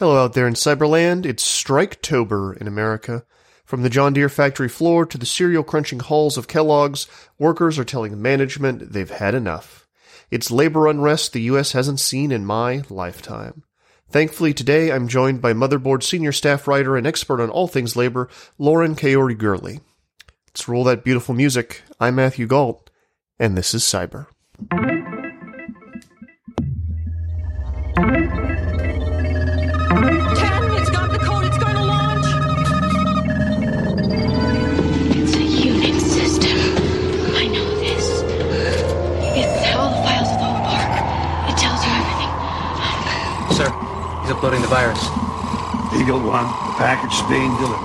Hello out there in Cyberland. It's Striketober in America. From the John Deere factory floor to the cereal crunching halls of Kellogg's, workers are telling management they've had enough. It's labor unrest the U.S. hasn't seen in my lifetime. Thankfully, today I'm joined by Motherboard senior staff writer and expert on all things labor, Lauren Kaori Gurley. Let's roll that beautiful music. I'm Matthew Gault, and this is Cyber. Uploading the virus. Eagle One, package being delivered.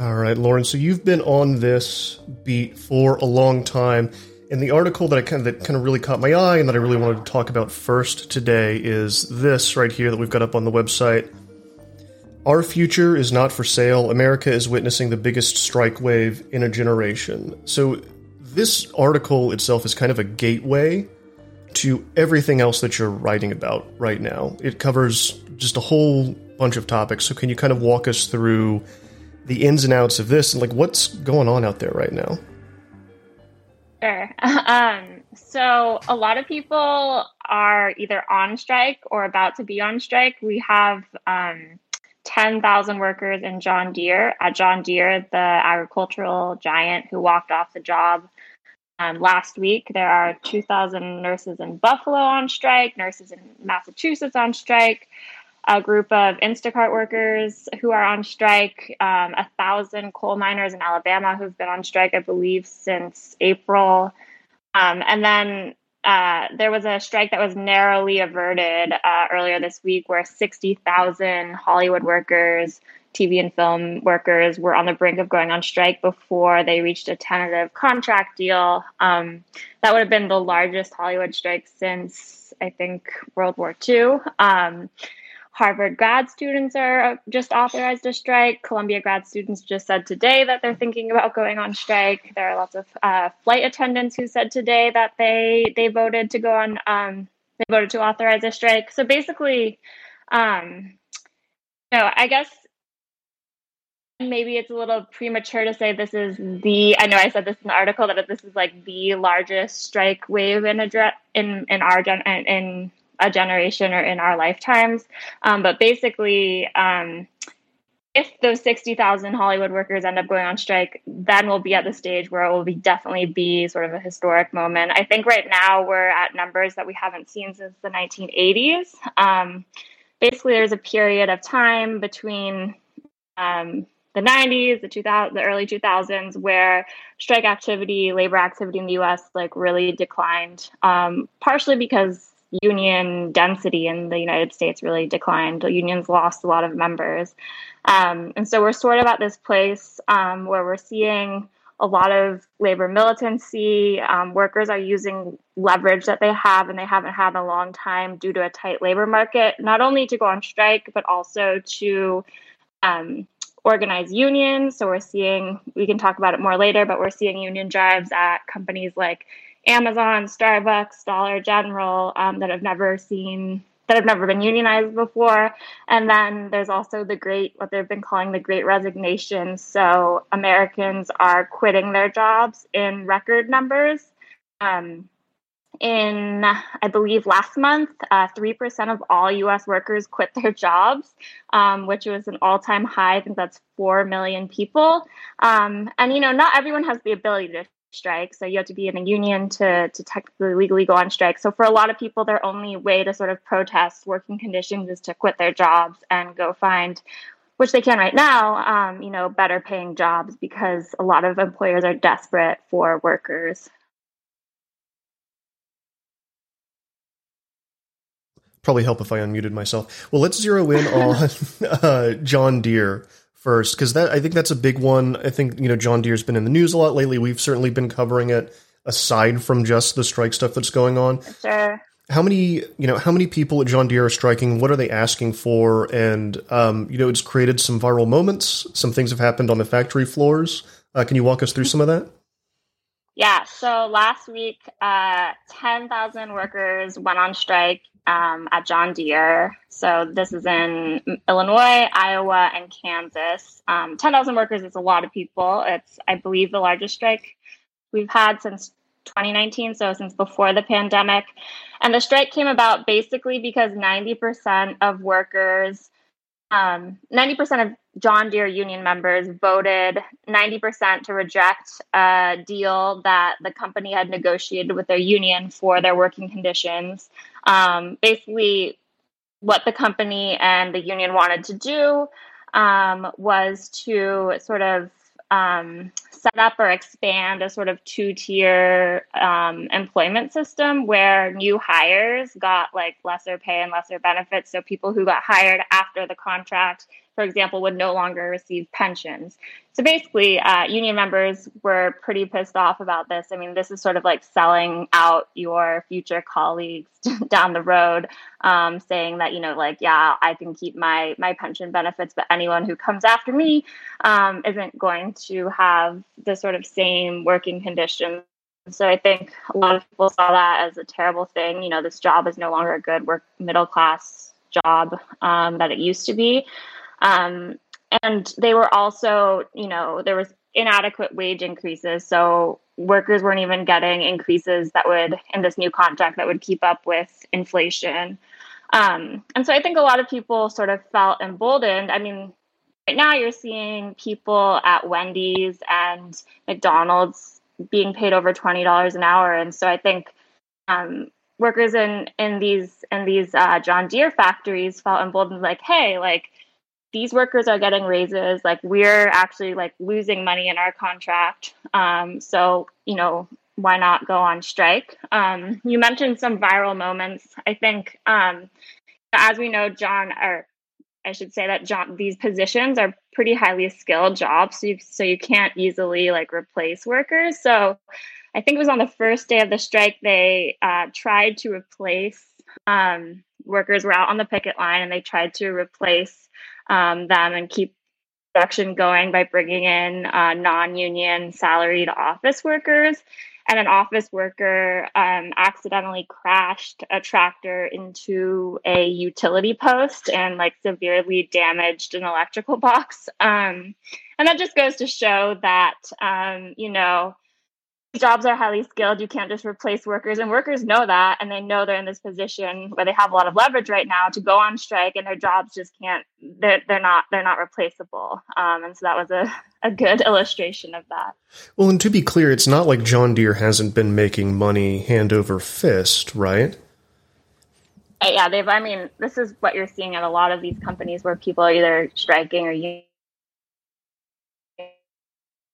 All right, Lauren. So you've been on this beat for a long time, and the article that I kind of that kind of really caught my eye and that I really wanted to talk about first today is this right here that we've got up on the website. Our future is not for sale. America is witnessing the biggest strike wave in a generation. So this article itself is kind of a gateway to everything else that you're writing about right now. It covers just a whole bunch of topics. So can you kind of walk us through the ins and outs of this and like what's going on out there right now? Sure. Um, so a lot of people are either on strike or about to be on strike. We have um, 10,000 workers in John Deere at John Deere, the agricultural giant who walked off the job um, last week. There are 2,000 nurses in Buffalo on strike, nurses in Massachusetts on strike, a group of Instacart workers who are on strike, um, a thousand coal miners in Alabama who've been on strike, I believe, since April. Um, and then uh, there was a strike that was narrowly averted uh, earlier this week where 60,000 Hollywood workers, TV and film workers were on the brink of going on strike before they reached a tentative contract deal. Um, that would have been the largest Hollywood strike since, I think, World War II. Um, Harvard grad students are just authorized to strike. Columbia grad students just said today that they're thinking about going on strike. There are lots of uh, flight attendants who said today that they they voted to go on. Um, they voted to authorize a strike. So basically, um, no, I guess maybe it's a little premature to say this is the. I know I said this in the article that this is like the largest strike wave in a in in our gen in a generation or in our lifetimes. Um, but basically, um, if those 60,000 Hollywood workers end up going on strike, then we'll be at the stage where it will be definitely be sort of a historic moment. I think right now we're at numbers that we haven't seen since the 1980s. Um, basically, there's a period of time between um, the 90s, the 2000, the early 2000s, where strike activity, labor activity in the U.S. like really declined, um, partially because union density in the United States really declined. Unions lost a lot of members. Um, and so we're sort of at this place um, where we're seeing a lot of labor militancy. Um, workers are using leverage that they have and they haven't had in a long time due to a tight labor market, not only to go on strike, but also to um, organize unions. So we're seeing, we can talk about it more later, but we're seeing union drives at companies like Amazon, Starbucks, Dollar General um, that have never seen that have never been unionized before. And then there's also the great, what they've been calling the great resignation. So Americans are quitting their jobs in record numbers. Um, in, I believe, last month, uh, 3% of all US workers quit their jobs, um, which was an all time high. I think that's 4 million people. Um, and, you know, not everyone has the ability to strike. So you have to be in a union to, to technically legally go on strike. So for a lot of people, their only way to sort of protest working conditions is to quit their jobs and go find, which they can right now, um, you know, better paying jobs because a lot of employers are desperate for workers. Probably help if I unmuted myself. Well, let's zero in on uh, John Deere first because that I think that's a big one. I think you know John Deere's been in the news a lot lately. We've certainly been covering it aside from just the strike stuff that's going on. Sure. How many you know how many people at John Deere are striking? What are they asking for? And um, you know it's created some viral moments. Some things have happened on the factory floors. Uh, can you walk us through some of that? Yeah, so last week, uh, 10,000 workers went on strike um, at John Deere. So this is in Illinois, Iowa, and Kansas. Um, 10,000 workers is a lot of people. It's, I believe, the largest strike we've had since 2019, so since before the pandemic. And the strike came about basically because 90% of workers um, 90% of John Deere union members voted 90% to reject a deal that the company had negotiated with their union for their working conditions. Um, basically, what the company and the union wanted to do um, was to sort of um, set up or expand a sort of two tier um, employment system where new hires got like lesser pay and lesser benefits. So people who got hired after the contract for example, would no longer receive pensions. So basically, uh, union members were pretty pissed off about this. I mean, this is sort of like selling out your future colleagues down the road, um, saying that you know, like, yeah, I can keep my my pension benefits, but anyone who comes after me um, isn't going to have the sort of same working conditions so I think a lot of people saw that as a terrible thing. You know, this job is no longer a good work middle class job um, that it used to be. Um, and they were also, you know, there was inadequate wage increases. So workers weren't even getting increases that would, in this new contract, that would keep up with inflation. Um, and so I think a lot of people sort of felt emboldened. I mean, right now you're seeing people at Wendy's and McDonald's being paid over twenty dollars an hour, and so I think um, workers in in these in these uh, John Deere factories felt emboldened, like, hey, like these workers are getting raises like we're actually like losing money in our contract. Um, so you know why not go on strike? Um, you mentioned some viral moments. I think um, as we know john or i should say that john these positions are pretty highly skilled jobs so you, so you can't easily like replace workers. So i think it was on the first day of the strike they uh, tried to replace um, workers were out on the picket line and they tried to replace um, them and keep production going by bringing in uh, non-union salaried office workers. And an office worker um, accidentally crashed a tractor into a utility post and like severely damaged an electrical box. Um, and that just goes to show that um, you know jobs are highly skilled. You can't just replace workers, and workers know that, and they know they're in this position where they have a lot of leverage right now to go on strike, and their jobs just can't. They're they're not they're not replaceable. Um, and so that was a a good illustration of that. Well, and to be clear, it's not like John Deere hasn't been making money hand over fist, right? Uh, yeah, they've. I mean, this is what you're seeing at a lot of these companies where people are either striking or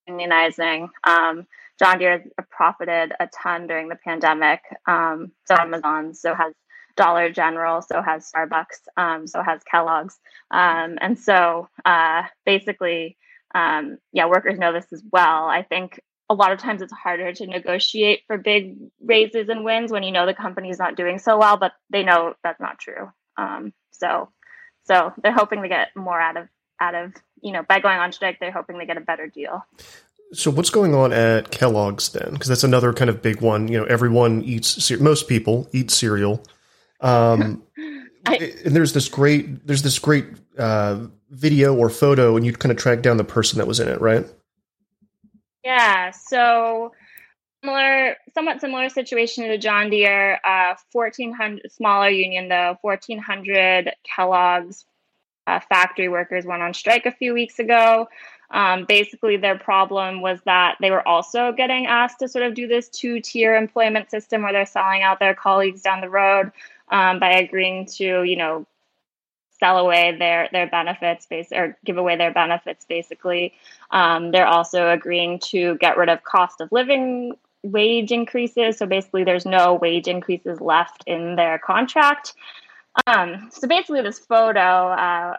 unionizing. Um, John Deere profited a ton during the pandemic. Um, so Amazon, so has Dollar General, so has Starbucks, um, so has Kellogg's, um, and so uh, basically, um, yeah, workers know this as well. I think a lot of times it's harder to negotiate for big raises and wins when you know the company's not doing so well, but they know that's not true. Um, so, so they're hoping to get more out of out of you know by going on strike, they're hoping to get a better deal. So what's going on at Kellogg's then? Because that's another kind of big one. You know, everyone eats. Most people eat cereal. Um, I, and there's this great there's this great uh, video or photo, and you kind of track down the person that was in it, right? Yeah. So similar, somewhat similar situation to John Deere. Uh, fourteen hundred smaller union though. Fourteen hundred Kellogg's uh, factory workers went on strike a few weeks ago. Um, basically, their problem was that they were also getting asked to sort of do this two tier employment system where they're selling out their colleagues down the road um, by agreeing to, you know, sell away their their benefits base or give away their benefits basically. Um, they're also agreeing to get rid of cost of living wage increases. So basically there's no wage increases left in their contract. Um, so basically this photo uh,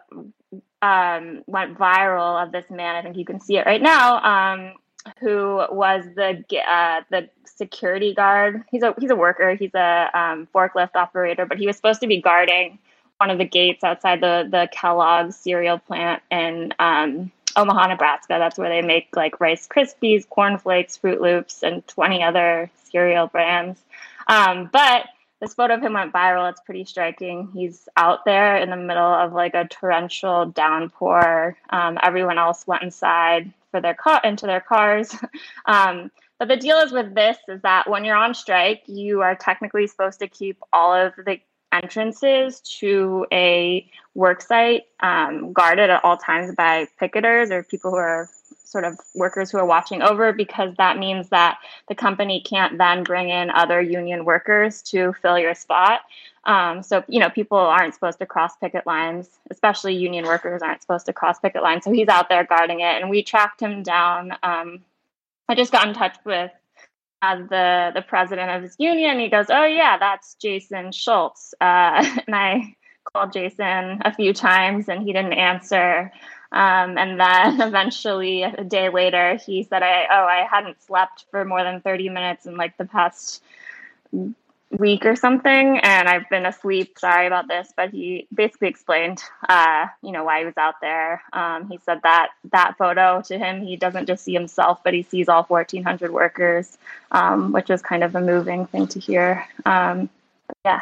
um, went viral of this man. I think you can see it right now. Um, who was the uh, the security guard? He's a he's a worker. He's a um, forklift operator, but he was supposed to be guarding one of the gates outside the the Kellogg's cereal plant in um, Omaha, Nebraska. That's where they make like Rice Krispies, Corn Flakes, Froot Loops, and 20 other cereal brands. Um, but this photo of him went viral. It's pretty striking. He's out there in the middle of like a torrential downpour. Um, everyone else went inside for their car into their cars. um, but the deal is with this is that when you're on strike, you are technically supposed to keep all of the entrances to a work site um, guarded at all times by picketers or people who are sort of workers who are watching over because that means that the company can't then bring in other union workers to fill your spot. Um, so, you know, people aren't supposed to cross picket lines, especially union workers aren't supposed to cross picket lines. So he's out there guarding it. And we tracked him down. Um, I just got in touch with uh, the the president of his union. He goes, "Oh yeah, that's Jason Schultz." Uh, and I called Jason a few times, and he didn't answer. Um, and then eventually, a day later, he said, "I oh, I hadn't slept for more than thirty minutes in like the past week or something, and I've been asleep. Sorry about this." But he basically explained, uh, you know, why he was out there. Um, he said that that photo to him, he doesn't just see himself, but he sees all fourteen hundred workers, um, which was kind of a moving thing to hear. Um, yeah.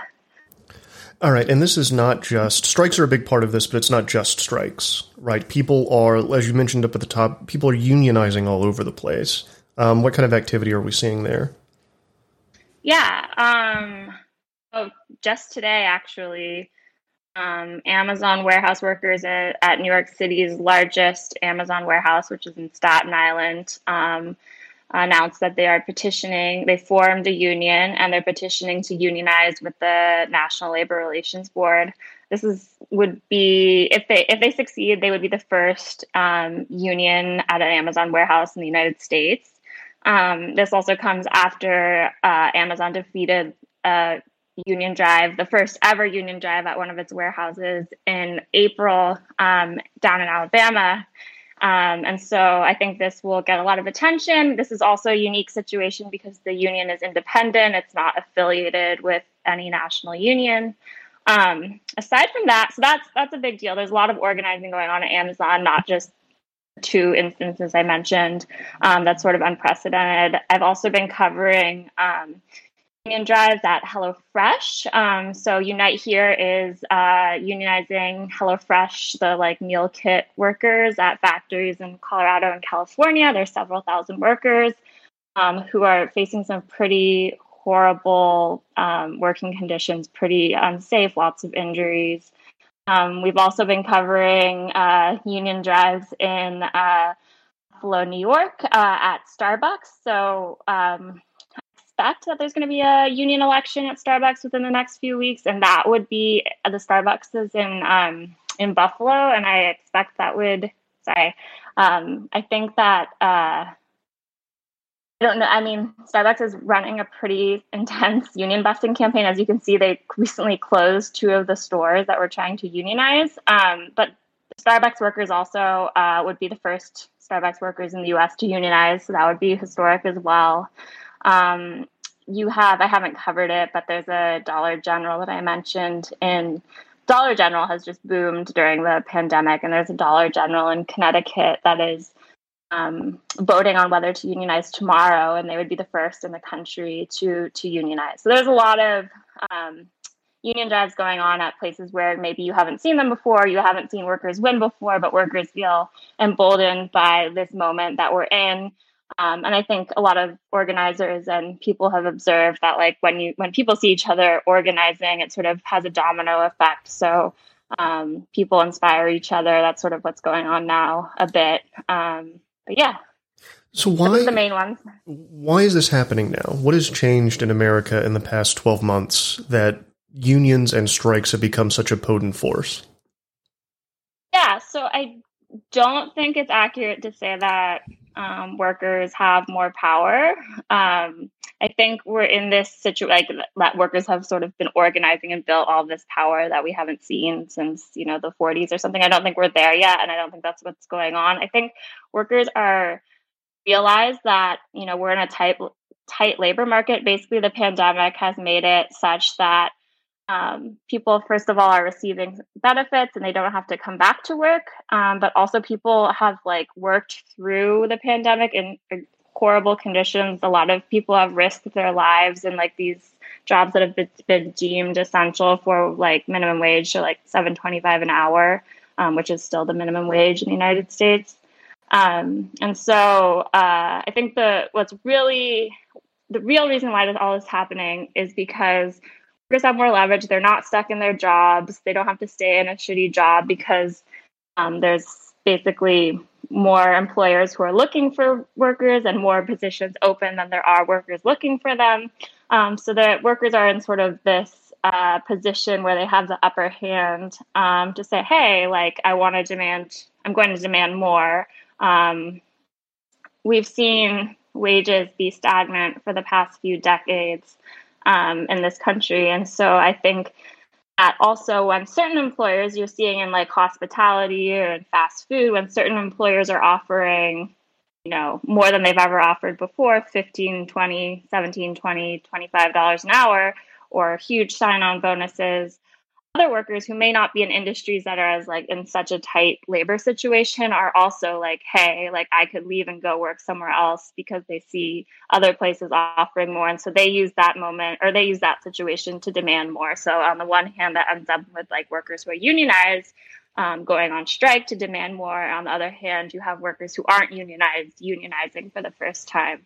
All right, and this is not just strikes are a big part of this, but it's not just strikes, right? People are, as you mentioned up at the top, people are unionizing all over the place. Um, what kind of activity are we seeing there? Yeah. Um, oh, just today, actually, um, Amazon warehouse workers at, New York City's largest Amazon warehouse, which is in Staten Island, um, announced that they are petitioning. They formed a union and they're petitioning to unionize with the National Labor Relations Board. This is would be if they if they succeed, they would be the first um, union at an Amazon warehouse in the United States. Um, this also comes after uh, Amazon defeated a union drive, the first ever union drive at one of its warehouses in April um, down in Alabama. Um, and so I think this will get a lot of attention. This is also a unique situation because the union is independent, it's not affiliated with any national union. Um, aside from that, so that's that's a big deal. There's a lot of organizing going on at Amazon, not just two instances I mentioned. Um, that's sort of unprecedented. I've also been covering um, union drives at HelloFresh. Um, so Unite Here is uh, unionizing HelloFresh, the like meal kit workers at factories in Colorado and California. There's several thousand workers um, who are facing some pretty horrible um, working conditions, pretty unsafe, lots of injuries. Um, we've also been covering uh, union drives in uh, Buffalo, New York, uh, at Starbucks. So um, expect that there's going to be a union election at Starbucks within the next few weeks, and that would be the Starbucks in um, in Buffalo, and I expect that would. Sorry, um, I think that uh, I don't know. I mean, Starbucks is running a pretty intense union busting campaign. As you can see, they recently closed two of the stores that were trying to unionize. Um, but Starbucks workers also uh, would be the first Starbucks workers in the US to unionize. So that would be historic as well. Um, you have, I haven't covered it, but there's a Dollar General that I mentioned in Dollar General has just boomed during the pandemic, and there's a Dollar General in Connecticut that is um, voting on whether to unionize tomorrow, and they would be the first in the country to to unionize. So there's a lot of um, union drives going on at places where maybe you haven't seen them before, you haven't seen workers win before, but workers feel emboldened by this moment that we're in. Um, and I think a lot of organizers and people have observed that, like when you when people see each other organizing, it sort of has a domino effect. So um, people inspire each other. That's sort of what's going on now a bit. Um, but yeah. So why the main ones? Why is this happening now? What has changed in America in the past twelve months that unions and strikes have become such a potent force? Yeah, so I don't think it's accurate to say that um, workers have more power. Um, I think we're in this situation like that workers have sort of been organizing and built all this power that we haven't seen since you know the 40s or something. I don't think we're there yet, and I don't think that's what's going on. I think workers are realize that you know we're in a tight tight labor market. Basically, the pandemic has made it such that um, people, first of all, are receiving benefits and they don't have to come back to work. Um, but also, people have like worked through the pandemic in horrible conditions. A lot of people have risked their lives in like these jobs that have been, been deemed essential for like minimum wage, so like seven twenty five an hour, um, which is still the minimum wage in the United States. Um, and so, uh, I think the what's really the real reason why this all is happening is because workers have more leverage. They're not stuck in their jobs. They don't have to stay in a shitty job because um, there's basically more employers who are looking for workers and more positions open than there are workers looking for them. Um, so that workers are in sort of this uh, position where they have the upper hand um, to say, hey, like, I want to demand, I'm going to demand more. Um, we've seen wages be stagnant for the past few decades um, in this country. And so I think that also when certain employers you're seeing in like hospitality or in fast food, when certain employers are offering, you know, more than they've ever offered before, 15, 20, 17, 20, $25 an hour, or huge sign on bonuses, other workers who may not be in industries that are as like in such a tight labor situation are also like hey like i could leave and go work somewhere else because they see other places offering more. And so they use that moment or they use that situation to demand more. So on the one hand that ends up with like workers who are unionized um, going on strike to demand more. On the other hand you have workers who aren't unionized unionizing for the first time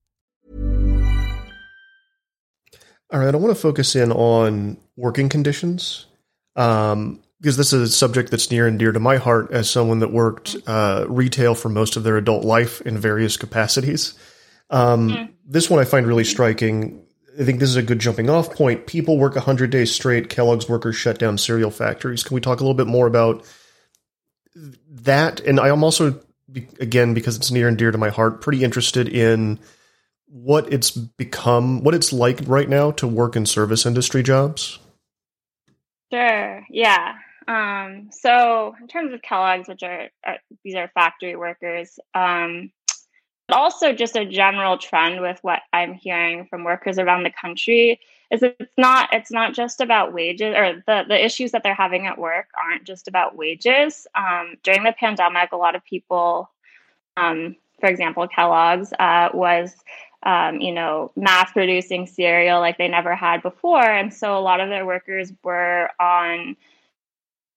All right, I want to focus in on working conditions um, because this is a subject that's near and dear to my heart as someone that worked uh, retail for most of their adult life in various capacities. Um, mm. This one I find really striking. I think this is a good jumping off point. People work 100 days straight. Kellogg's workers shut down cereal factories. Can we talk a little bit more about that? And I am also, again, because it's near and dear to my heart, pretty interested in what it's become, what it's like right now to work in service industry jobs? Sure. Yeah. Um, so in terms of Kellogg's, which are, are these are factory workers, um, but also just a general trend with what I'm hearing from workers around the country is it's not it's not just about wages or the the issues that they're having at work aren't just about wages. Um, during the pandemic, a lot of people, um, for example, Kellogg's uh, was um, you know, mass producing cereal like they never had before. And so a lot of their workers were on,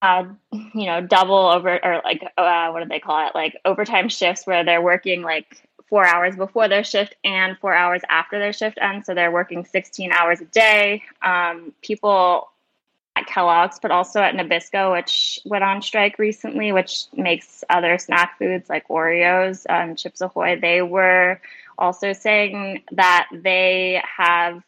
uh, you know, double over or like, uh, what do they call it? Like overtime shifts where they're working like four hours before their shift and four hours after their shift ends. So they're working 16 hours a day. Um, people at Kellogg's, but also at Nabisco, which went on strike recently, which makes other snack foods like Oreos and Chips Ahoy, they were also saying that they have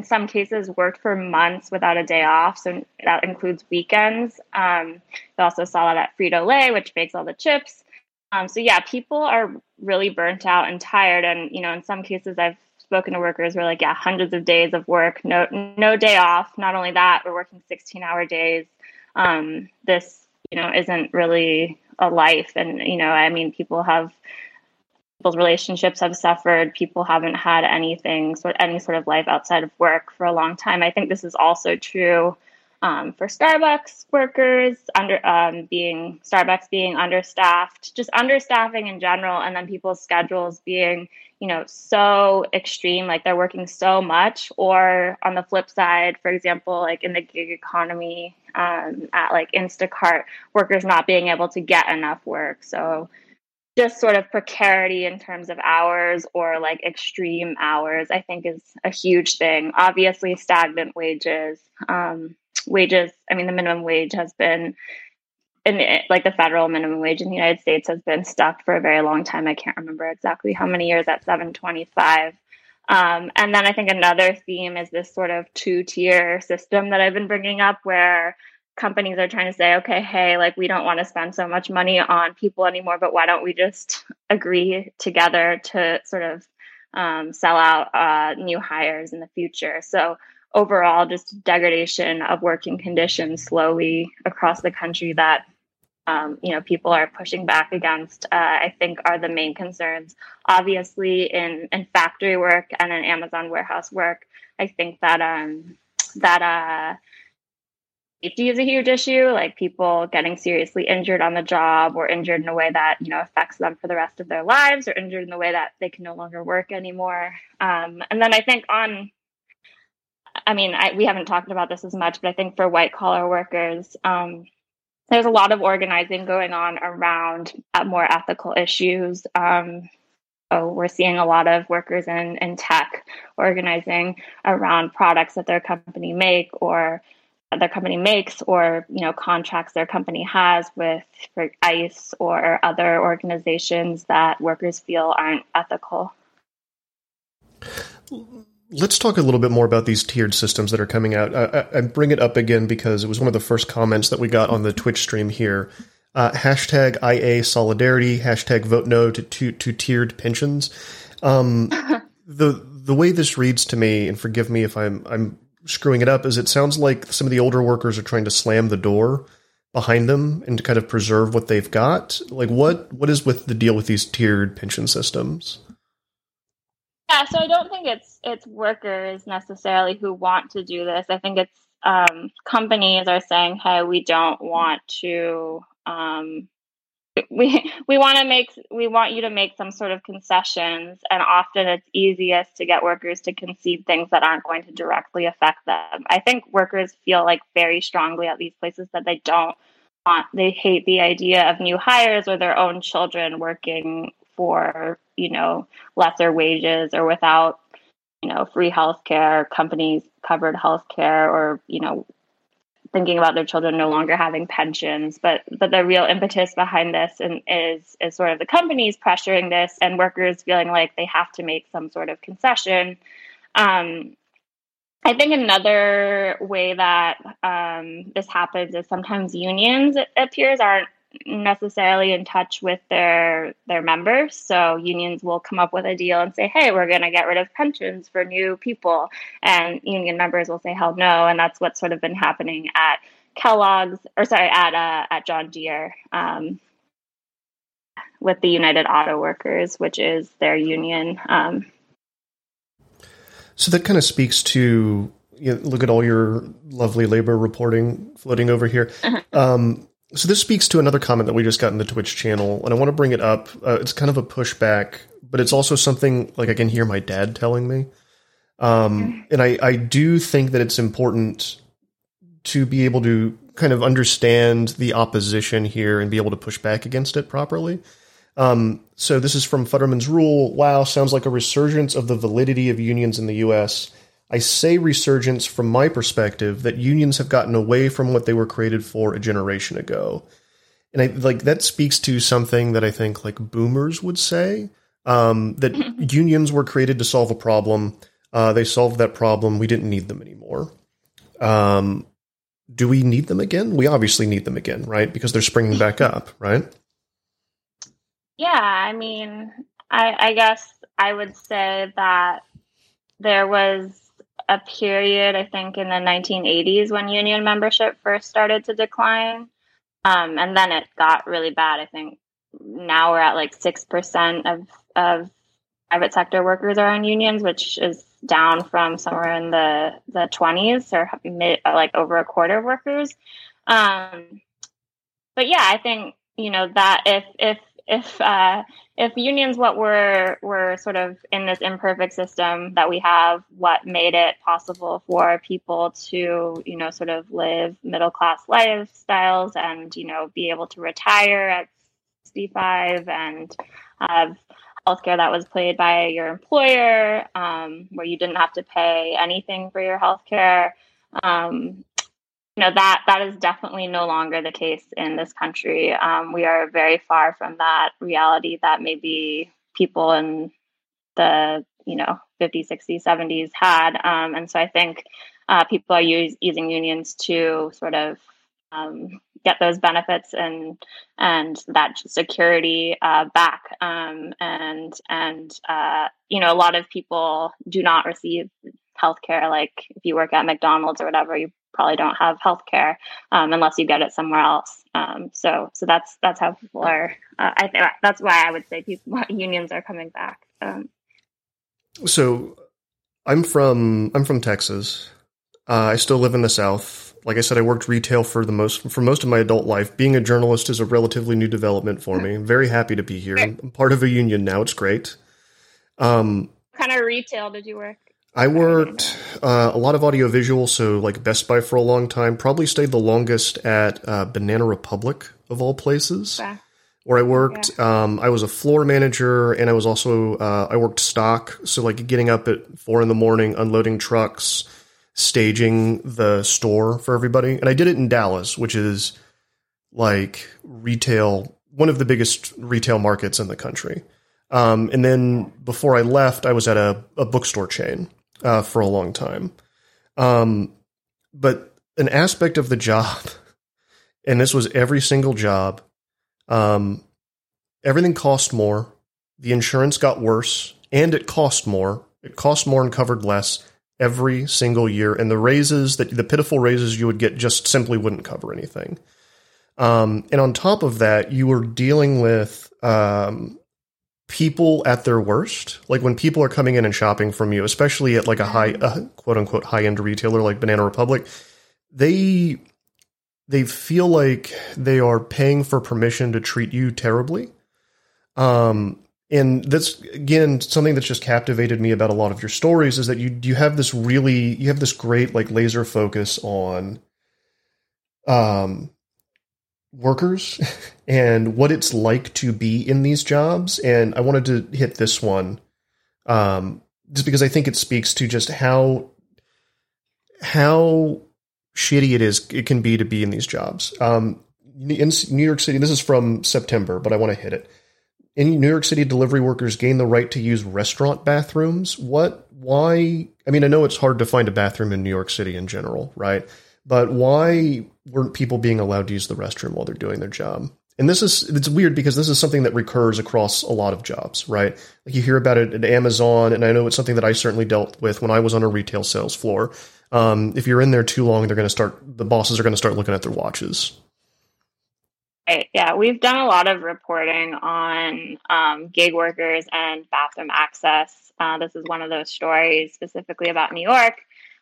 in some cases worked for months without a day off. So that includes weekends. Um, they also saw that at frito-lay which makes all the chips. Um, so yeah people are really burnt out and tired. And you know in some cases i've spoken to workers who are like yeah hundreds of days of work no no day off. Not only that we're working 16 hour days. Um, this you know isn't really a life. And you know i mean people have people's relationships have suffered. People haven't had anything, sort any sort of life outside of work for a long time. I think this is also true um, for Starbucks workers, under um, being Starbucks being understaffed, just understaffing in general, and then people's schedules being, you know, so extreme, like they're working so much. Or on the flip side, for example, like in the gig economy, um, at like Instacart, workers not being able to get enough work. So just sort of precarity in terms of hours or like extreme hours, I think is a huge thing. Obviously, stagnant wages. Um, wages, I mean, the minimum wage has been, in like the federal minimum wage in the United States has been stuck for a very long time. I can't remember exactly how many years at 725. Um, and then I think another theme is this sort of two tier system that I've been bringing up where companies are trying to say, okay, hey, like we don't want to spend so much money on people anymore, but why don't we just agree together to sort of um, sell out uh, new hires in the future? So overall, just degradation of working conditions slowly across the country that um, you know people are pushing back against. Uh, I think are the main concerns. Obviously, in in factory work and in Amazon warehouse work, I think that um, that uh, safety is a huge issue. Like people getting seriously injured on the job, or injured in a way that you know affects them for the rest of their lives, or injured in the way that they can no longer work anymore. Um, and then I think on I mean, I, we haven't talked about this as much, but I think for white collar workers, um, there's a lot of organizing going on around uh, more ethical issues. Um, so we're seeing a lot of workers in, in tech organizing around products that their company make or their company makes or you know contracts their company has with for ICE or other organizations that workers feel aren't ethical. Let's talk a little bit more about these tiered systems that are coming out. I, I, bring it up again because it was one of the first comments that we got on the Twitch stream here. Uh, hashtag IA solidarity, hashtag vote no to, to, to tiered pensions. Um, the the way this reads to me, and forgive me if I'm I'm screwing it up, is it sounds like some of the older workers are trying to slam the door behind them and to kind of preserve what they've got. Like what what is with the deal with these tiered pension systems? Yeah, so I don't think it's it's workers necessarily who want to do this. I think it's um, companies are saying, "Hey, we don't want to. Um, we we want to make we want you to make some sort of concessions." And often, it's easiest to get workers to concede things that aren't going to directly affect them. I think workers feel like very strongly at these places that they don't want. They hate the idea of new hires or their own children working for you know lesser wages or without you know free health care companies covered health care or you know thinking about their children no longer having pensions but but the real impetus behind this and is is sort of the companies pressuring this and workers feeling like they have to make some sort of concession. Um, I think another way that um, this happens is sometimes unions, it appears, aren't necessarily in touch with their their members. So unions will come up with a deal and say hey we're going to get rid of pensions for new people. And union members will say hell no. And that's what's sort of been happening at kellogg's or sorry at uh, at john deere um, with the united auto workers which is their union um, so that kind of speaks to you know, look at all your lovely labor reporting floating over here. Uh-huh. um, so this speaks to another comment that we just got in the Twitch channel, and I want to bring it up. Uh, it's kind of a pushback, but it's also something like I can hear my dad telling me. Um, and I, I do think that it's important to be able to kind of understand the opposition here and be able to push back against it properly. Um, so this is from Futterman's Rule. Wow, sounds like a resurgence of the validity of unions in the U.S. I say resurgence from my perspective that unions have gotten away from what they were created for a generation ago. And I like that speaks to something that I think like boomers would say um, that unions were created to solve a problem. Uh, they solved that problem. We didn't need them anymore. Um, do we need them again? We obviously need them again, right? Because they're springing back up, right? Yeah, I mean, I, I guess I would say that there was a period, I think, in the 1980s when union membership first started to decline. Um, and then it got really bad. I think now we're at like 6% of, of private sector workers are in unions, which is down from somewhere in the, the 20s or mid, like over a quarter of workers. Um, but yeah, I think, you know, that if, if if uh, if unions what were were sort of in this imperfect system that we have what made it possible for people to you know sort of live middle class lifestyles and you know be able to retire at 65 and have healthcare that was paid by your employer um, where you didn't have to pay anything for your healthcare um, know that that is definitely no longer the case in this country. Um, we are very far from that reality that maybe people in the you know 50s, 60s, 70s had. Um, and so I think uh, people are use, using unions to sort of um, get those benefits and and that security uh, back. Um, and and uh, you know, a lot of people do not receive healthcare. Like if you work at McDonald's or whatever, you probably don't have healthcare um, unless you get it somewhere else. Um, so so that's that's how people are. Uh, I think that's why I would say people unions are coming back. Um, so I'm from I'm from Texas. Uh, I still live in the South. Like I said, I worked retail for the most for most of my adult life. Being a journalist is a relatively new development for me. I'm very happy to be here. I'm part of a union now. It's great. Um, what kind of retail did you work? I worked uh, a lot of audiovisual, so like Best Buy for a long time. Probably stayed the longest at uh, Banana Republic of all places, where I worked. Um, I was a floor manager, and I was also uh, I worked stock, so like getting up at four in the morning, unloading trucks, staging the store for everybody, and I did it in Dallas, which is like retail, one of the biggest retail markets in the country. Um, and then before I left, I was at a, a bookstore chain uh, for a long time. Um, but an aspect of the job, and this was every single job, um, everything cost more. The insurance got worse, and it cost more. It cost more and covered less every single year. And the raises that the pitiful raises you would get just simply wouldn't cover anything. Um, and on top of that, you were dealing with um, people at their worst. Like when people are coming in and shopping from you, especially at like a high, uh, quote unquote, high end retailer like Banana Republic, they they feel like they are paying for permission to treat you terribly. Um, and that's again something that's just captivated me about a lot of your stories is that you you have this really you have this great like laser focus on um workers and what it's like to be in these jobs and i wanted to hit this one um just because i think it speaks to just how how shitty it is it can be to be in these jobs um in new york city this is from september but i want to hit it any New York City delivery workers gain the right to use restaurant bathrooms. What? Why? I mean, I know it's hard to find a bathroom in New York City in general, right? But why weren't people being allowed to use the restroom while they're doing their job? And this is it's weird because this is something that recurs across a lot of jobs, right? Like you hear about it at Amazon, and I know it's something that I certainly dealt with when I was on a retail sales floor. Um, if you're in there too long, they're going to start. The bosses are going to start looking at their watches. Right. Yeah, we've done a lot of reporting on um, gig workers and bathroom access. Uh, this is one of those stories specifically about New York.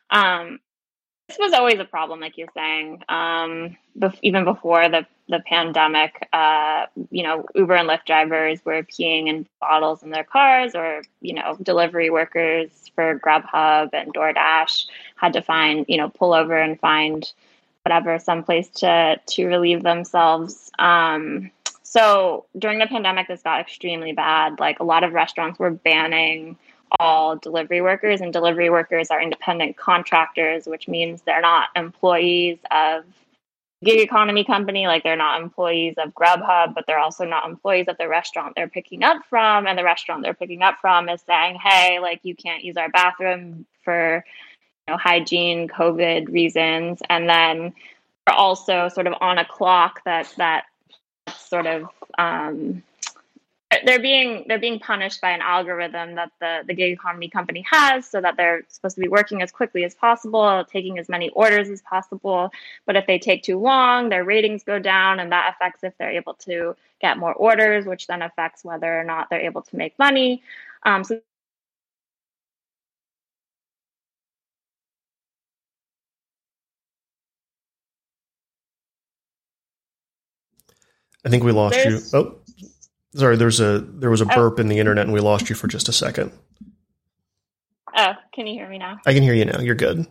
Um, this was always a problem, like you're saying, um, bef- even before the the pandemic. Uh, you know, Uber and Lyft drivers were peeing in bottles in their cars, or you know, delivery workers for Grubhub and DoorDash had to find, you know, pull over and find whatever someplace to to relieve themselves um, so during the pandemic this got extremely bad like a lot of restaurants were banning all delivery workers and delivery workers are independent contractors which means they're not employees of gig economy company like they're not employees of grubhub but they're also not employees of the restaurant they're picking up from. And the restaurant they're picking up from is saying hey like you can't use our bathroom for you know, hygiene, COVID reasons, and then we're also sort of on a clock that that sort of um, they're being they're being punished by an algorithm that the the gig economy company has, so that they're supposed to be working as quickly as possible, taking as many orders as possible. But if they take too long, their ratings go down, and that affects if they're able to get more orders, which then affects whether or not they're able to make money. Um, so I think we lost There's- you. Oh, sorry. There's a there was a Oh. burp in the internet, and we lost you for just a second. oh, can you hear me now? I can hear you now. You're good.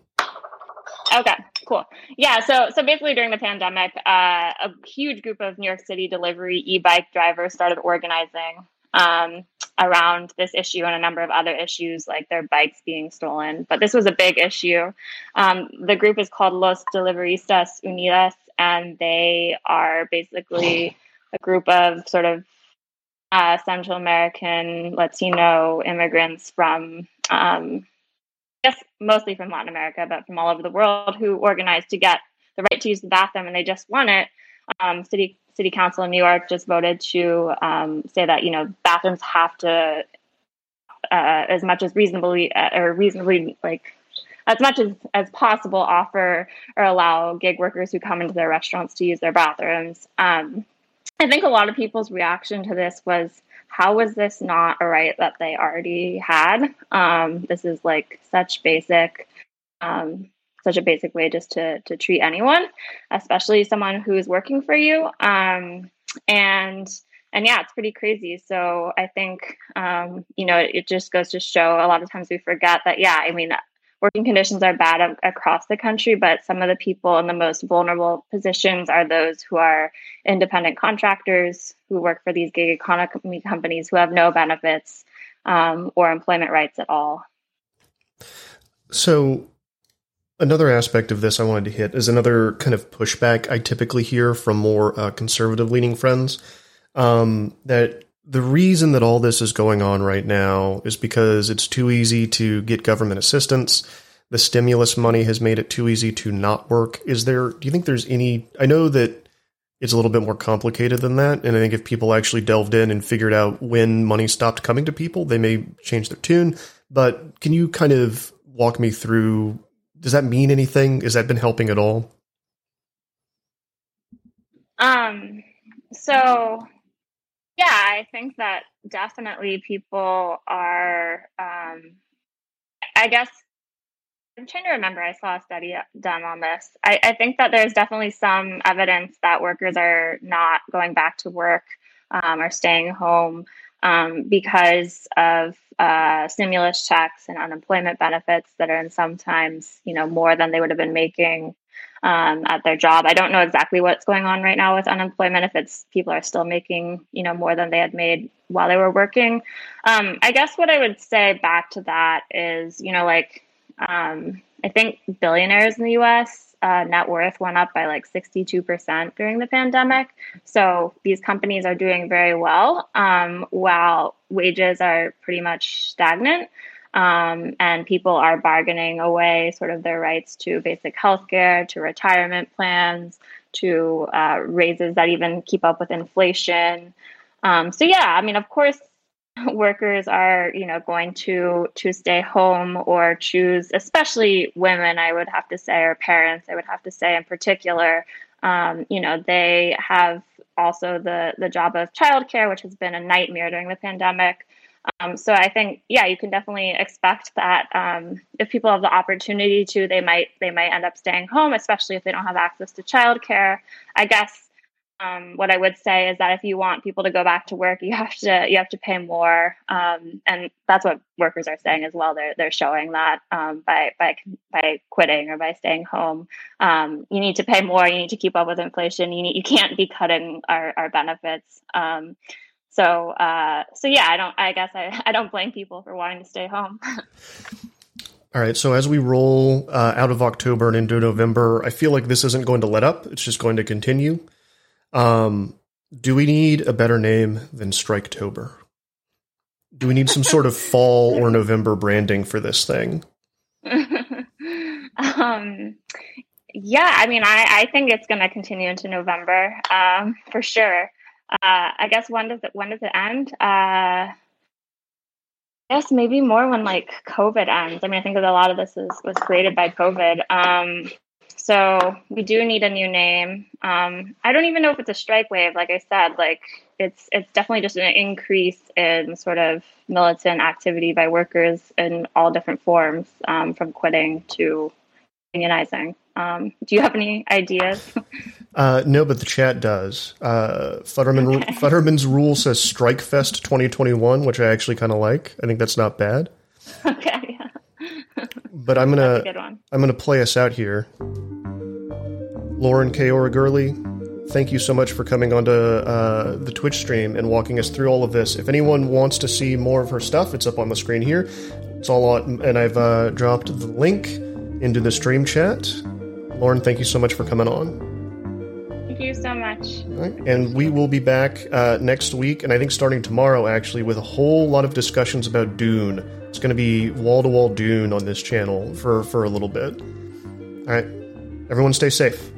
Okay, cool. Yeah, so so basically during the pandemic, uh, a huge group of New York City delivery e-bike drivers started organizing um, around this issue and a number of other issues like their bikes being stolen. But this was a big issue. Um, the group is called Los Deliveristas Unidas, and they are basically a group of sort of uh, Central American Latino immigrants from um, I guess mostly from Latin America, but from all over the world, who organized to get the right to use the bathroom, and they just won it. Um, city City Council in New York just voted to um, say that you know bathrooms have to, uh, as much as reasonably uh, or reasonably like as much as, as possible offer or allow gig workers who come into their restaurants to use their bathrooms. Um, I think a lot of people's reaction to this was, how was this not a right that they already had? Um, this is like such basic, um, such a basic way just to to treat anyone, especially someone who is working for you. Um, and and yeah, it's pretty crazy. So I think um, you know it, it just goes to show. A lot of times we forget that. Yeah, I mean, working conditions are bad across the country, but some of the people in the most vulnerable positions are those who are independent contractors who work for these gig economy companies who have no benefits um, or employment rights at all. So, another aspect of this I wanted to hit is another kind of pushback I typically hear from more uh, conservative leaning friends um, that the reason that all this is going on right now is because it's too easy to get government assistance. The stimulus money has made it too easy to not work. Is there, do you think there's any, I know that it's a little bit more complicated than that. And I think if people actually delved in and figured out when money stopped coming to people, they may change their tune. But can you kind of walk me through? Does that mean anything? Has that been helping at all? Um, so yeah, I think that definitely people are, um, I guess, I'm trying to remember, I saw a study done on this. I, I, think that there's definitely some evidence that workers are not going back to work um, or staying home um, because of uh, stimulus checks and unemployment benefits that are in sometimes, you know, more than they would have been making um, at their job. I don't know exactly what's going on right now with unemployment. If it's people are still making you know more than they had made while they were working. Um, I guess what I would say back to that is you know like um, I think billionaires in the U.S. Uh, net worth went up by like 62% during the pandemic. So these companies are doing very well um, while wages are pretty much stagnant um, and people are bargaining away sort of their rights to basic health care, to retirement plans, to uh, raises that even keep up with inflation. Um, so yeah, I mean, of course, workers are you know going to to stay home or choose, especially women. I would have to say, or parents. I would have to say, in particular, um, you know, they have also the the job of childcare, which has been a nightmare during the pandemic. Um, so I think, yeah, you can definitely expect that um, if people have the opportunity to, they might they might end up staying home, especially if they don't have access to childcare. I guess um, what I would say is that if you want people to go back to work, you have to you have to pay more, um, and that's what workers are saying as well. They're they're showing that um, by by by quitting or by staying home, um, you need to pay more. You need to keep up with inflation. You need, you can't be cutting our our benefits. So uh, so yeah, I don't. I guess I, I don't blame people for wanting to stay home. All right. So as we roll uh, out of October and into November, I feel like this isn't going to let up. It's just going to continue. Um, do we need a better name than Striketober? Do we need some sort of fall or November branding for this thing? um, yeah, I mean, I, I think it's going to continue into November um, for sure uh, I guess when does it when does it end? Uh, I guess maybe more when like COVID ends. I mean, I think that a lot of this is was created by COVID. Um, so we do need a new name. Um, I don't even know if it's a strike wave. Like I said, like it's it's definitely just an increase in sort of militant activity by workers in all different forms, um, from quitting to unionizing. Um, do you have any ideas? uh, no, but the chat does. Uh, Futterman, okay. Futterman's rule says Strike Fest 2021, which I actually kind of like. I think that's not bad. Okay. but I'm gonna I'm gonna play us out here. Lauren Kaori Gurley, thank you so much for coming onto uh, the Twitch stream and walking us through all of this. If anyone wants to see more of her stuff, it's up on the screen here. It's all on, and I've uh, dropped the link into the stream chat. Lauren, thank you so much for coming on. Thank you so much. Right. And we will be back uh, next week, and I think starting tomorrow, actually, with a whole lot of discussions about Dune. It's going to be wall to wall Dune on this channel for, for a little bit. All right. Everyone stay safe.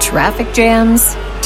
Traffic jams,